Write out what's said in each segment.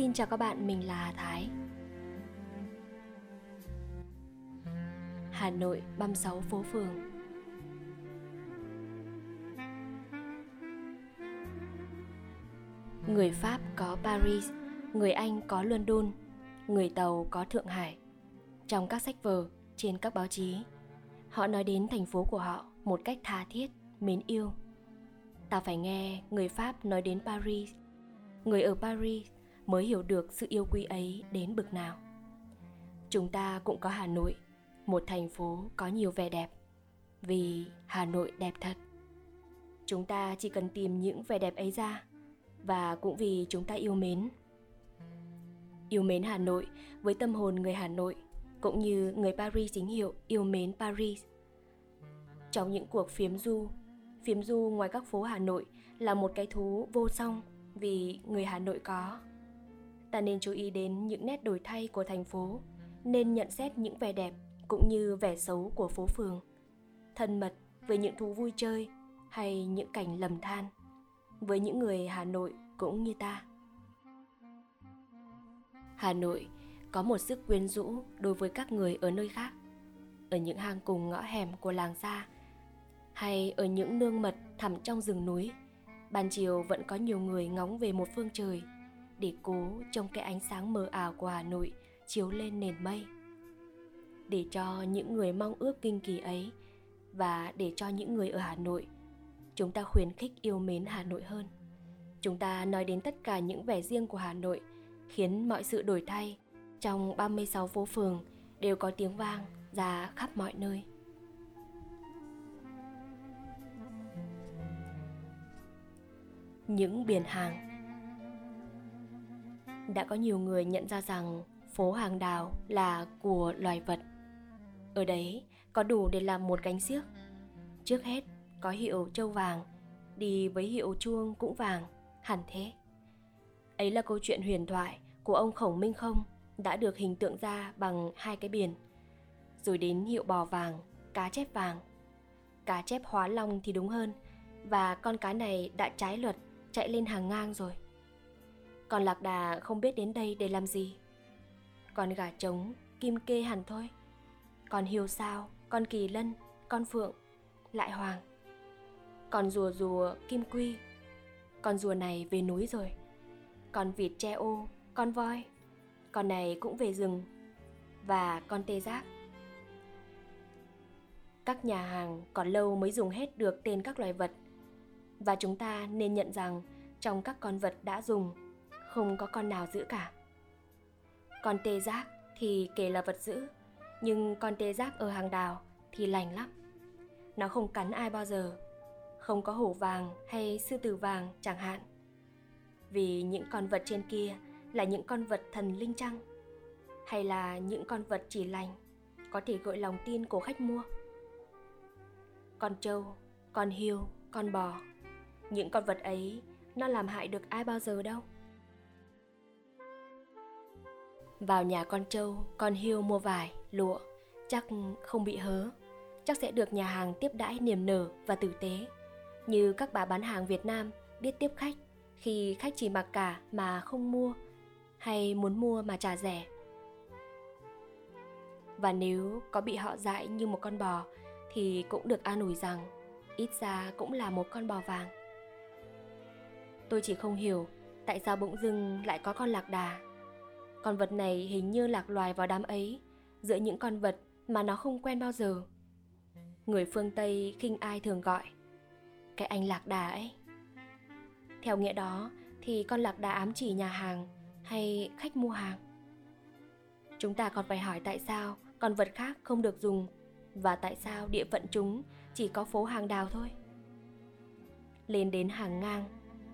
Xin chào các bạn, mình là Hà Thái. Hà Nội 36 phố phường Người Pháp có Paris, người Anh có London, người Tàu có Thượng Hải. Trong các sách vở, trên các báo chí, họ nói đến thành phố của họ một cách tha thiết, mến yêu. Ta phải nghe người Pháp nói đến Paris. Người ở Paris mới hiểu được sự yêu quý ấy đến bực nào. Chúng ta cũng có Hà Nội, một thành phố có nhiều vẻ đẹp. Vì Hà Nội đẹp thật. Chúng ta chỉ cần tìm những vẻ đẹp ấy ra và cũng vì chúng ta yêu mến. Yêu mến Hà Nội với tâm hồn người Hà Nội cũng như người Paris chính hiệu yêu mến Paris. Trong những cuộc phiếm du, phiếm du ngoài các phố Hà Nội là một cái thú vô song vì người Hà Nội có ta nên chú ý đến những nét đổi thay của thành phố, nên nhận xét những vẻ đẹp cũng như vẻ xấu của phố phường. Thân mật với những thú vui chơi hay những cảnh lầm than với những người hà nội cũng như ta. Hà nội có một sức quyến rũ đối với các người ở nơi khác, ở những hang cùng ngõ hẻm của làng xa hay ở những nương mật thẳm trong rừng núi. Ban chiều vẫn có nhiều người ngóng về một phương trời để cố trong cái ánh sáng mờ ảo của Hà Nội chiếu lên nền mây. Để cho những người mong ước kinh kỳ ấy và để cho những người ở Hà Nội, chúng ta khuyến khích yêu mến Hà Nội hơn. Chúng ta nói đến tất cả những vẻ riêng của Hà Nội, khiến mọi sự đổi thay trong 36 phố phường đều có tiếng vang ra khắp mọi nơi. Những biển hàng đã có nhiều người nhận ra rằng phố hàng đào là của loài vật. Ở đấy có đủ để làm một gánh xiếc. Trước hết có hiệu châu vàng, đi với hiệu chuông cũng vàng, hẳn thế. Ấy là câu chuyện huyền thoại của ông Khổng Minh Không đã được hình tượng ra bằng hai cái biển. Rồi đến hiệu bò vàng, cá chép vàng. Cá chép hóa long thì đúng hơn, và con cá này đã trái luật chạy lên hàng ngang rồi. Còn lạc đà không biết đến đây để làm gì. Còn gà trống, kim kê hẳn thôi. Còn hiêu sao, con kỳ lân, con phượng, lại hoàng. Còn rùa rùa, kim quy. Con rùa này về núi rồi. Còn vịt tre ô, con voi. Con này cũng về rừng. Và con tê giác. Các nhà hàng còn lâu mới dùng hết được tên các loài vật. Và chúng ta nên nhận rằng trong các con vật đã dùng không có con nào giữ cả. Con tê giác thì kể là vật giữ, nhưng con tê giác ở hàng đào thì lành lắm. Nó không cắn ai bao giờ, không có hổ vàng hay sư tử vàng chẳng hạn. Vì những con vật trên kia là những con vật thần linh trăng, hay là những con vật chỉ lành, có thể gợi lòng tin của khách mua. Con trâu, con hiêu, con bò, những con vật ấy nó làm hại được ai bao giờ đâu. Vào nhà con trâu, con hiêu mua vải, lụa, chắc không bị hớ. Chắc sẽ được nhà hàng tiếp đãi niềm nở và tử tế. Như các bà bán hàng Việt Nam biết tiếp khách khi khách chỉ mặc cả mà không mua hay muốn mua mà trả rẻ. Và nếu có bị họ dại như một con bò thì cũng được an ủi rằng ít ra cũng là một con bò vàng. Tôi chỉ không hiểu tại sao bỗng dưng lại có con lạc đà con vật này hình như lạc loài vào đám ấy, giữa những con vật mà nó không quen bao giờ. Người phương Tây khinh ai thường gọi, cái anh lạc đà ấy. Theo nghĩa đó thì con lạc đà ám chỉ nhà hàng hay khách mua hàng. Chúng ta còn phải hỏi tại sao con vật khác không được dùng và tại sao địa phận chúng chỉ có phố hàng đào thôi. Lên đến hàng ngang,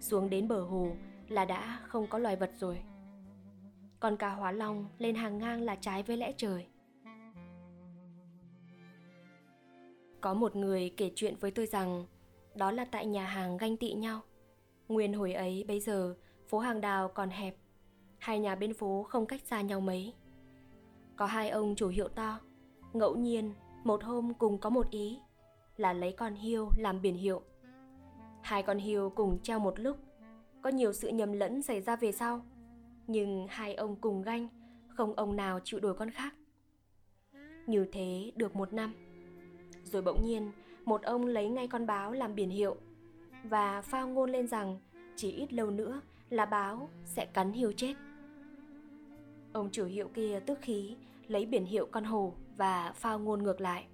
xuống đến bờ hồ là đã không có loài vật rồi còn cá hóa long lên hàng ngang là trái với lẽ trời. Có một người kể chuyện với tôi rằng, đó là tại nhà hàng ganh tị nhau. Nguyên hồi ấy, bây giờ, phố hàng đào còn hẹp. Hai nhà bên phố không cách xa nhau mấy. Có hai ông chủ hiệu to. Ngẫu nhiên, một hôm cùng có một ý, là lấy con hiêu làm biển hiệu. Hai con hiêu cùng treo một lúc. Có nhiều sự nhầm lẫn xảy ra về sau. Nhưng hai ông cùng ganh, không ông nào chịu đổi con khác. Như thế được một năm. Rồi bỗng nhiên, một ông lấy ngay con báo làm biển hiệu và phao ngôn lên rằng chỉ ít lâu nữa là báo sẽ cắn hiêu chết. Ông chủ hiệu kia tức khí lấy biển hiệu con hổ và phao ngôn ngược lại.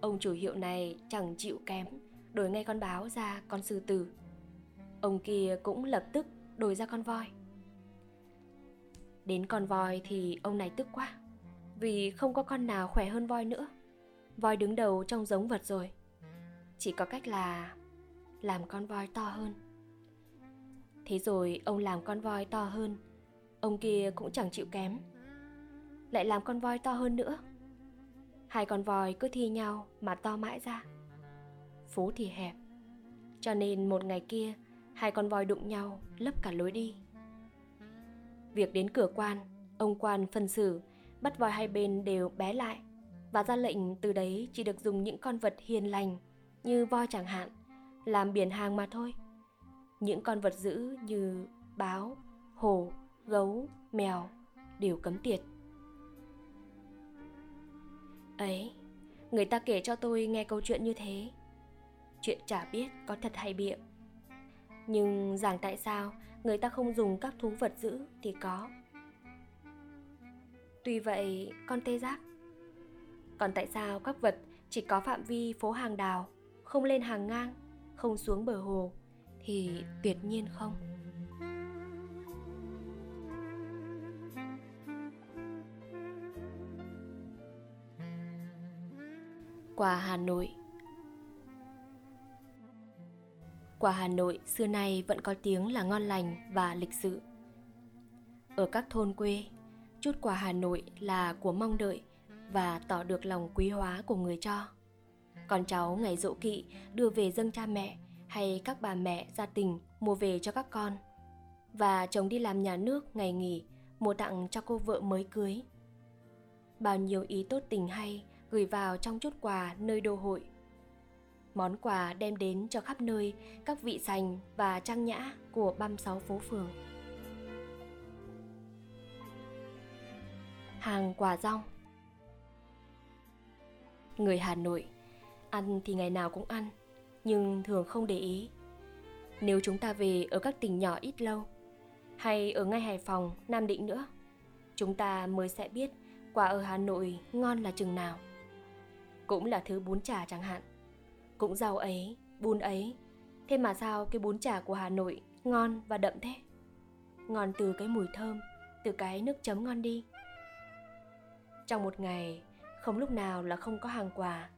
Ông chủ hiệu này chẳng chịu kém, đổi ngay con báo ra con sư tử. Ông kia cũng lập tức đổi ra con voi. Đến con voi thì ông này tức quá, vì không có con nào khỏe hơn voi nữa. Voi đứng đầu trong giống vật rồi. Chỉ có cách là làm con voi to hơn. Thế rồi ông làm con voi to hơn, ông kia cũng chẳng chịu kém. Lại làm con voi to hơn nữa Hai con voi cứ thi nhau mà to mãi ra Phố thì hẹp Cho nên một ngày kia Hai con voi đụng nhau lấp cả lối đi Việc đến cửa quan Ông quan phân xử Bắt voi hai bên đều bé lại Và ra lệnh từ đấy chỉ được dùng những con vật hiền lành Như voi chẳng hạn Làm biển hàng mà thôi Những con vật dữ như báo, hổ, gấu, mèo đều cấm tiệt Ấy, người ta kể cho tôi nghe câu chuyện như thế. Chuyện chả biết có thật hay bịa. Nhưng giảng tại sao người ta không dùng các thú vật giữ thì có. Tuy vậy, con tê giác. Còn tại sao các vật chỉ có phạm vi phố hàng đào, không lên hàng ngang, không xuống bờ hồ thì tuyệt nhiên không. qua Hà Nội Quả Hà Nội xưa nay vẫn có tiếng là ngon lành và lịch sự. Ở các thôn quê, chút quả Hà Nội là của mong đợi và tỏ được lòng quý hóa của người cho. Con cháu ngày dỗ kỵ đưa về dâng cha mẹ hay các bà mẹ gia tình mua về cho các con. Và chồng đi làm nhà nước ngày nghỉ mua tặng cho cô vợ mới cưới. Bao nhiêu ý tốt tình hay gửi vào trong chút quà nơi đô hội. Món quà đem đến cho khắp nơi các vị sành và trang nhã của 36 phố phường. Hàng quả rong Người Hà Nội ăn thì ngày nào cũng ăn, nhưng thường không để ý. Nếu chúng ta về ở các tỉnh nhỏ ít lâu, hay ở ngay Hải Phòng, Nam Định nữa, chúng ta mới sẽ biết quả ở Hà Nội ngon là chừng nào cũng là thứ bún chả chẳng hạn. Cũng rau ấy, bún ấy. Thế mà sao cái bún chả của Hà Nội ngon và đậm thế? Ngon từ cái mùi thơm, từ cái nước chấm ngon đi. Trong một ngày, không lúc nào là không có hàng quà.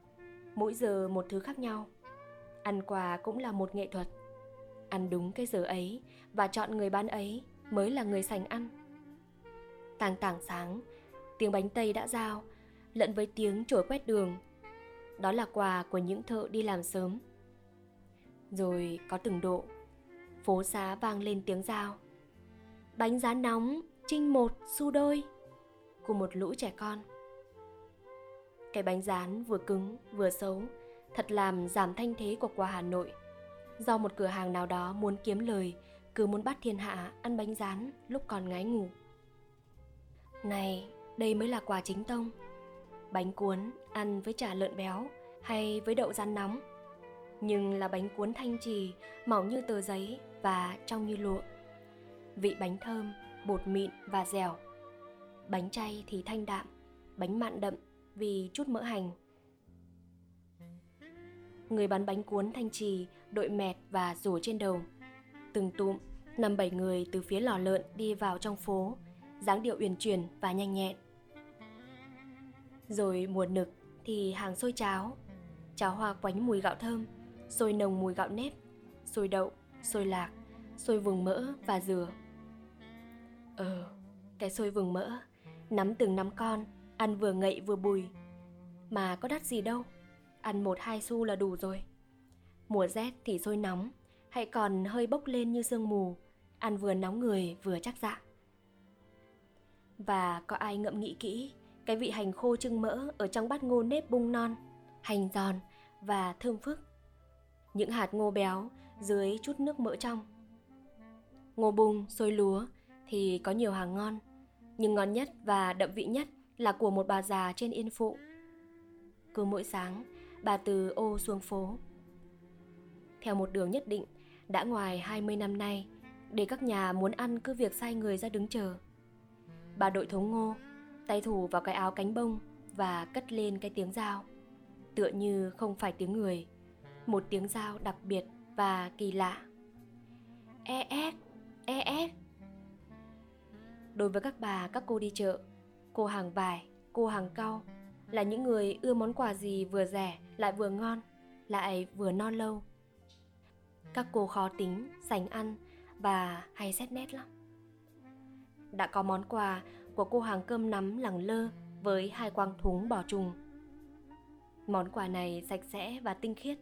Mỗi giờ một thứ khác nhau. Ăn quà cũng là một nghệ thuật. Ăn đúng cái giờ ấy và chọn người bán ấy mới là người sành ăn. Tàng tảng sáng, tiếng bánh tây đã giao, lẫn với tiếng chổi quét đường đó là quà của những thợ đi làm sớm. Rồi có từng độ, phố xá vang lên tiếng giao, Bánh giá nóng, trinh một, xu đôi, của một lũ trẻ con. Cái bánh rán vừa cứng vừa xấu, thật làm giảm thanh thế của quà Hà Nội. Do một cửa hàng nào đó muốn kiếm lời, cứ muốn bắt thiên hạ ăn bánh rán lúc còn ngái ngủ. Này, đây mới là quà chính tông bánh cuốn ăn với chả lợn béo hay với đậu rán nóng. Nhưng là bánh cuốn thanh trì, mỏng như tờ giấy và trong như lụa. Vị bánh thơm, bột mịn và dẻo. Bánh chay thì thanh đạm, bánh mặn đậm vì chút mỡ hành. Người bán bánh cuốn thanh trì, đội mẹt và rủ trên đầu. Từng tụm, năm bảy người từ phía lò lợn đi vào trong phố, dáng điệu uyển chuyển và nhanh nhẹn rồi mùa nực thì hàng xôi cháo. Cháo hoa quánh mùi gạo thơm Xôi nồng mùi gạo nếp Xôi đậu, xôi lạc Xôi vừng mỡ và dừa. Ờ, cái xôi vừng mỡ Nắm từng nắm con Ăn vừa ngậy vừa bùi. Mà có đắt gì đâu Ăn một hai xu là đủ rồi. Mùa rét thì xôi nóng Hay còn hơi bốc lên như sương mù Ăn vừa nóng người vừa chắc dạ. Và có ai ngậm nghĩ kỹ cái vị hành khô trưng mỡ ở trong bát ngô nếp bung non, hành giòn và thơm phức. Những hạt ngô béo dưới chút nước mỡ trong. Ngô bung, xôi lúa thì có nhiều hàng ngon, nhưng ngon nhất và đậm vị nhất là của một bà già trên Yên Phụ. Cứ mỗi sáng, bà từ ô xuống phố. Theo một đường nhất định, đã ngoài 20 năm nay, để các nhà muốn ăn cứ việc sai người ra đứng chờ. Bà đội thống ngô, tay thủ vào cái áo cánh bông và cất lên cái tiếng dao. Tựa như không phải tiếng người, một tiếng dao đặc biệt và kỳ lạ. E ép, e ép. Đối với các bà, các cô đi chợ, cô hàng vải, cô hàng cau là những người ưa món quà gì vừa rẻ lại vừa ngon, lại vừa non lâu. Các cô khó tính, sành ăn và hay xét nét lắm. Đã có món quà của cô hàng cơm nắm lẳng lơ với hai quang thúng bò trùng. Món quà này sạch sẽ và tinh khiết.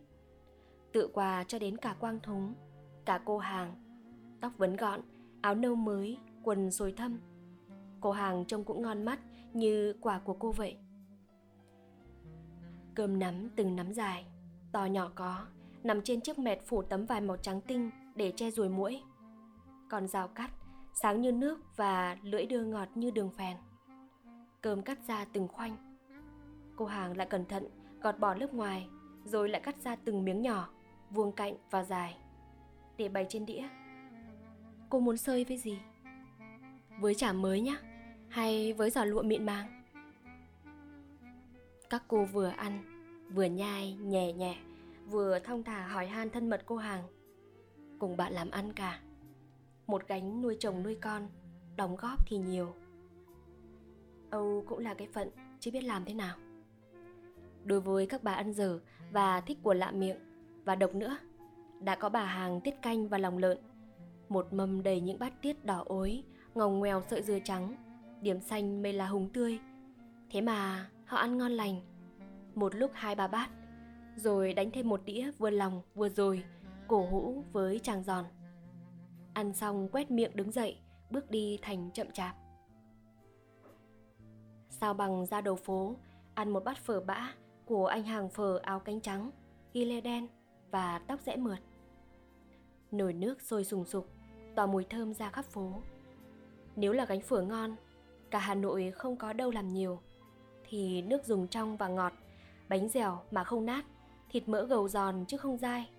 Tự quà cho đến cả quang thúng, cả cô hàng. Tóc vấn gọn, áo nâu mới, quần xồi thâm. Cô hàng trông cũng ngon mắt như quà của cô vậy. Cơm nắm từng nắm dài, to nhỏ có, nằm trên chiếc mẹt phủ tấm vải màu trắng tinh để che ruồi muỗi. Còn rào cắt, sáng như nước và lưỡi đưa ngọt như đường phèn. Cơm cắt ra từng khoanh. Cô hàng lại cẩn thận gọt bỏ lớp ngoài, rồi lại cắt ra từng miếng nhỏ, vuông cạnh và dài, để bày trên đĩa. Cô muốn sơi với gì? Với chả mới nhá, hay với giò lụa mịn màng? Các cô vừa ăn, vừa nhai nhẹ nhẹ, vừa thong thả hỏi han thân mật cô hàng. Cùng bạn làm ăn cả. Một gánh nuôi chồng nuôi con, đóng góp thì nhiều. Âu cũng là cái phận, chứ biết làm thế nào. Đối với các bà ăn dở và thích của lạ miệng và độc nữa, đã có bà hàng tiết canh và lòng lợn. Một mâm đầy những bát tiết đỏ ối, ngồng ngoèo sợi dưa trắng, điểm xanh mây lá húng tươi. Thế mà họ ăn ngon lành. Một lúc hai ba bát, rồi đánh thêm một đĩa vừa lòng vừa rồi, cổ hũ với tràng giòn. Ăn xong quét miệng đứng dậy, bước đi thành chậm chạp. Sao bằng ra đầu phố, ăn một bát phở bã của anh hàng phở áo cánh trắng, ghi lê đen và tóc rẽ mượt. Nồi nước sôi sùng sục, tỏa mùi thơm ra khắp phố. Nếu là gánh phở ngon, cả Hà Nội không có đâu làm nhiều, thì nước dùng trong và ngọt, bánh dẻo mà không nát, thịt mỡ gầu giòn chứ không dai,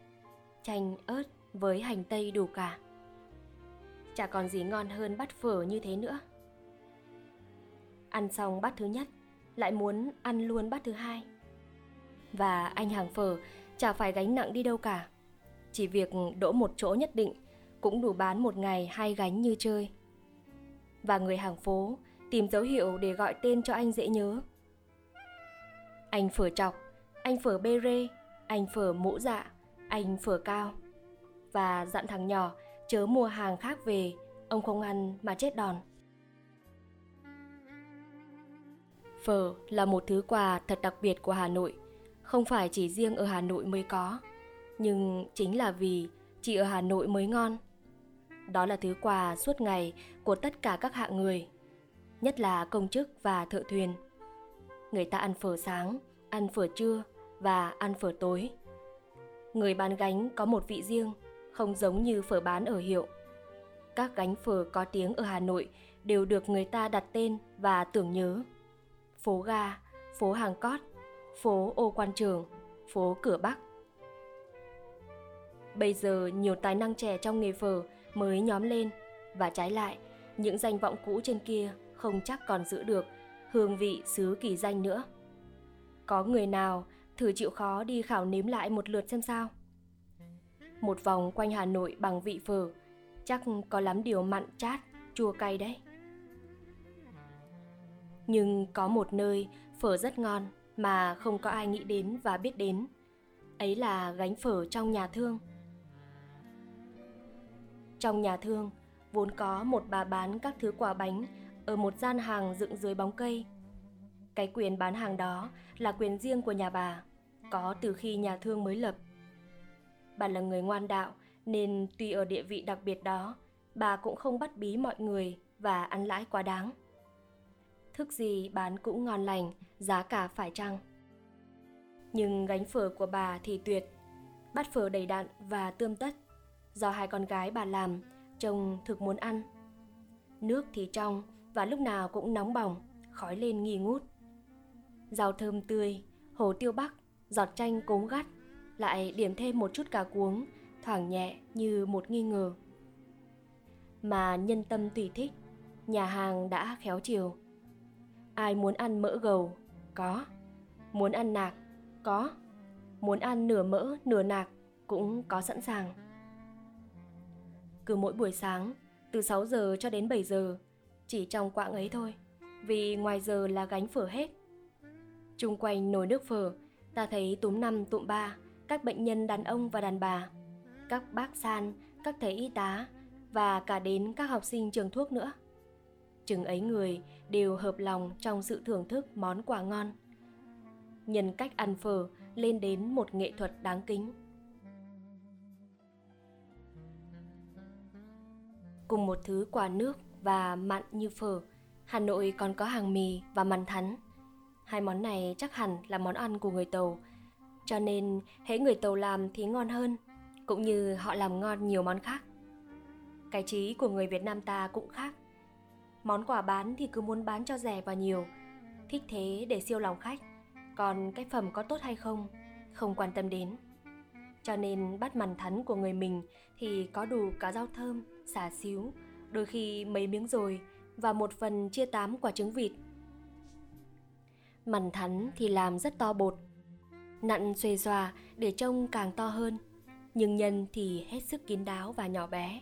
chanh, ớt với hành tây đủ cả. Chả còn gì ngon hơn bát phở như thế nữa. Ăn xong bát thứ nhất, lại muốn ăn luôn bát thứ hai. Và anh hàng phở chả phải gánh nặng đi đâu cả. Chỉ việc đỗ một chỗ nhất định cũng đủ bán một ngày hai gánh như chơi. Và người hàng phố tìm dấu hiệu để gọi tên cho anh dễ nhớ. Anh phở chọc, anh phở bê rê, anh phở mũ dạ, anh phở cao. Và dặn thằng nhỏ chớ mua hàng khác về, ông không ăn mà chết đòn. Phở là một thứ quà thật đặc biệt của Hà Nội, không phải chỉ riêng ở Hà Nội mới có, nhưng chính là vì chỉ ở Hà Nội mới ngon. Đó là thứ quà suốt ngày của tất cả các hạng người, nhất là công chức và thợ thuyền. Người ta ăn phở sáng, ăn phở trưa và ăn phở tối. Người bán gánh có một vị riêng, không giống như phở bán ở hiệu. Các gánh phở có tiếng ở Hà Nội đều được người ta đặt tên và tưởng nhớ phố ga, phố Hàng Cót, phố Ô Quan Trường, phố Cửa Bắc. Bây giờ nhiều tài năng trẻ trong nghề phở mới nhóm lên và trái lại, những danh vọng cũ trên kia không chắc còn giữ được hương vị xứ kỳ danh nữa. Có người nào thử chịu khó đi khảo nếm lại một lượt xem sao? Một vòng quanh Hà Nội bằng vị phở, chắc có lắm điều mặn chát, chua cay đấy. Nhưng có một nơi phở rất ngon mà không có ai nghĩ đến và biết đến. Ấy là gánh phở trong nhà thương. Trong nhà thương, vốn có một bà bán các thứ quả bánh ở một gian hàng dựng dưới bóng cây. Cái quyền bán hàng đó là quyền riêng của nhà bà, có từ khi nhà thương mới lập. Bà là người ngoan đạo nên tuy ở địa vị đặc biệt đó, bà cũng không bắt bí mọi người và ăn lãi quá đáng thức gì bán cũng ngon lành, giá cả phải chăng. Nhưng gánh phở của bà thì tuyệt, bát phở đầy đặn và tươm tất, do hai con gái bà làm, chồng thực muốn ăn. Nước thì trong và lúc nào cũng nóng bỏng, khói lên nghi ngút. Rau thơm tươi, hồ tiêu bắc, giọt chanh cốm gắt, lại điểm thêm một chút cà cuống, thoảng nhẹ như một nghi ngờ. Mà nhân tâm tùy thích, nhà hàng đã khéo chiều. Ai muốn ăn mỡ gầu? Có. Muốn ăn nạc? Có. Muốn ăn nửa mỡ, nửa nạc cũng có sẵn sàng. Cứ mỗi buổi sáng, từ 6 giờ cho đến 7 giờ, chỉ trong quãng ấy thôi, vì ngoài giờ là gánh phở hết. Trung quanh nồi nước phở, ta thấy túm năm tụm ba, các bệnh nhân đàn ông và đàn bà, các bác san, các thầy y tá và cả đến các học sinh trường thuốc nữa. Chừng ấy người đều hợp lòng trong sự thưởng thức món quà ngon. Nhân cách ăn phở lên đến một nghệ thuật đáng kính. Cùng một thứ quả nước và mặn như phở, Hà Nội còn có hàng mì và mằn thắn. Hai món này chắc hẳn là món ăn của người Tàu, cho nên hễ người Tàu làm thì ngon hơn, cũng như họ làm ngon nhiều món khác. Cái trí của người Việt Nam ta cũng khác. Món quà bán thì cứ muốn bán cho rẻ và nhiều, thích thế để siêu lòng khách, còn cái phẩm có tốt hay không, không quan tâm đến. Cho nên bát mằn thắn của người mình thì có đủ cả rau thơm, xả xíu, đôi khi mấy miếng rồi và một phần chia tám quả trứng vịt. Mằn thắn thì làm rất to bột, nặn xuề xòa để trông càng to hơn, nhưng nhân thì hết sức kín đáo và nhỏ bé,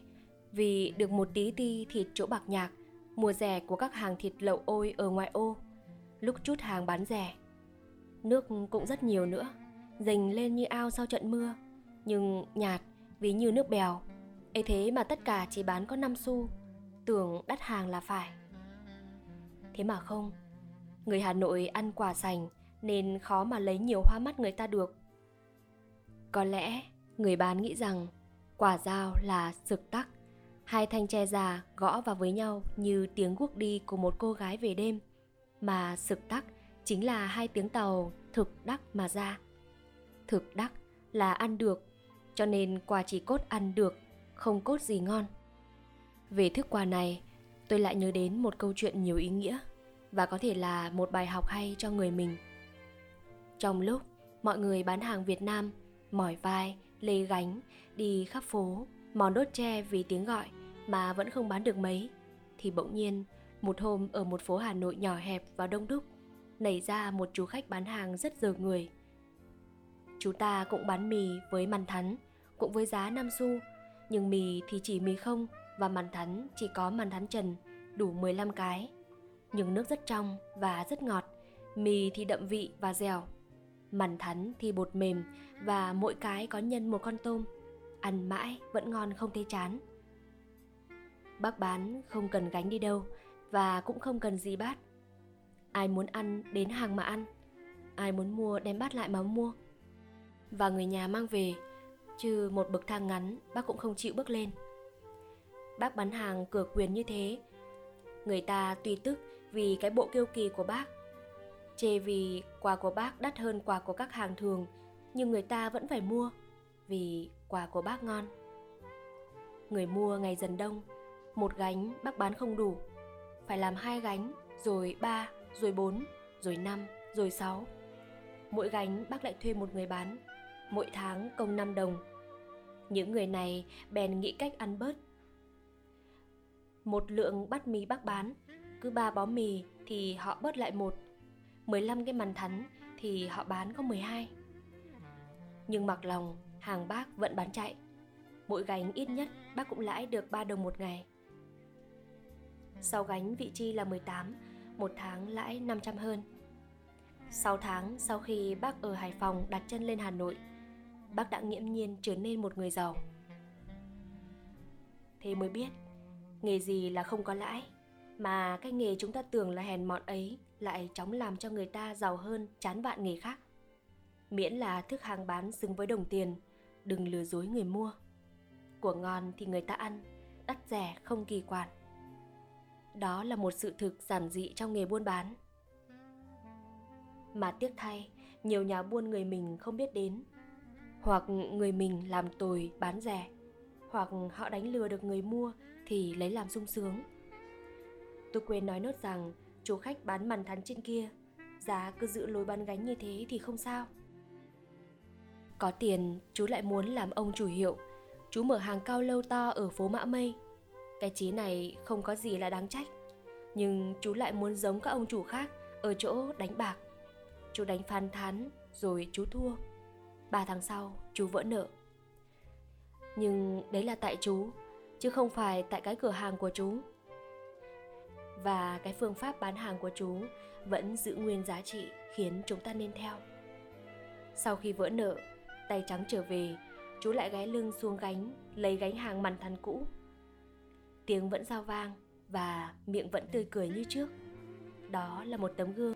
vì được một tí ti thịt chỗ bạc nhạc, mùa rẻ của các hàng thịt lậu ôi ở ngoại ô, lúc chút hàng bán rẻ. Nước cũng rất nhiều nữa, dành lên như ao sau trận mưa, nhưng nhạt vì như nước bèo. ấy thế mà tất cả chỉ bán có 5 xu, tưởng đắt hàng là phải. Thế mà không, người Hà Nội ăn quả sành nên khó mà lấy nhiều hoa mắt người ta được. Có lẽ người bán nghĩ rằng quả dao là sực tắc, hai thanh tre già gõ vào với nhau như tiếng guốc đi của một cô gái về đêm, mà sực tắc chính là hai tiếng tàu thực đắc mà ra. Thực đắc là ăn được cho nên quả chỉ cốt ăn được, không cốt gì ngon. Về thức quà này, tôi lại nhớ đến một câu chuyện nhiều ý nghĩa và có thể là một bài học hay cho người mình. Trong lúc mọi người bán hàng Việt Nam, mỏi vai, lê gánh, đi khắp phố, mòn đốt tre vì tiếng gọi mà vẫn không bán được mấy, thì bỗng nhiên một hôm ở một phố Hà Nội nhỏ hẹp và đông đúc, nảy ra một chú khách bán hàng rất dở người – Chú ta cũng bán mì với mằn thắn, cũng với giá 5 xu, nhưng mì thì chỉ mì không và mằn thắn chỉ có mằn thắn trần, đủ 15 cái. Nhưng nước rất trong và rất ngọt, mì thì đậm vị và dẻo. Mằn thắn thì bột mềm và mỗi cái có nhân một con tôm, ăn mãi vẫn ngon không thấy chán. Bác bán không cần gánh đi đâu và cũng không cần gì bát. Ai muốn ăn đến hàng mà ăn, ai muốn mua đem bát lại mà mua và người nhà mang về chứ một bậc thang ngắn bác cũng không chịu bước lên bác bán hàng cửa quyền như thế người ta tùy tức vì cái bộ kiêu kỳ của bác chê vì quà của bác đắt hơn quà của các hàng thường nhưng người ta vẫn phải mua vì quà của bác ngon người mua ngày dần đông một gánh bác bán không đủ phải làm hai gánh rồi ba rồi bốn rồi năm rồi sáu mỗi gánh bác lại thuê một người bán mỗi tháng công 5 đồng. Những người này bèn nghĩ cách ăn bớt. Một lượng bát mì bác bán, cứ ba bó mì thì họ bớt lại một. 15 cái màn thắn thì họ bán có 12. Nhưng mặc lòng, hàng bác vẫn bán chạy. Mỗi gánh ít nhất bác cũng lãi được 3 đồng một ngày. Sau gánh vị chi là 18, một tháng lãi 500 hơn. 6 tháng sau khi bác ở Hải Phòng đặt chân lên Hà Nội bác đã nghiễm nhiên trở nên một người giàu thế mới biết nghề gì là không có lãi mà cái nghề chúng ta tưởng là hèn mọn ấy lại chóng làm cho người ta giàu hơn, chán vạn nghề khác. Miễn là thức hàng bán xứng với đồng tiền, đừng lừa dối người mua. Của ngon thì người ta ăn, đắt rẻ không kỳ quản đó là một sự thực giản dị trong nghề buôn bán. Mà tiếc thay, nhiều nhà buôn người mình không biết đến. Hoặc người mình làm tồi bán rẻ, hoặc họ đánh lừa được người mua thì lấy làm sung sướng. Tôi quên nói nốt rằng chú khách bán mằn thắn trên kia, Giá cứ giữ lối bán gánh như thế thì không sao. Có tiền, chú lại muốn làm ông chủ hiệu. Chú mở hàng cao lâu to ở phố Mã Mây. Cái chí này không có gì là đáng trách, Nhưng chú lại muốn giống các ông chủ khác Ở chỗ đánh bạc. Chú đánh phan thán, rồi chú thua. Ba tháng sau, chú vỡ nợ. Nhưng đấy là tại chú, Chứ không phải tại cái cửa hàng của chú và cái phương pháp bán hàng của chú vẫn giữ nguyên giá trị khiến chúng ta nên theo. Sau khi vỡ nợ, tay trắng trở về, chú lại ghé lưng xuống gánh, lấy gánh hàng mằn thằn cũ. Tiếng vẫn giao vang và miệng vẫn tươi cười như trước. Đó là một tấm gương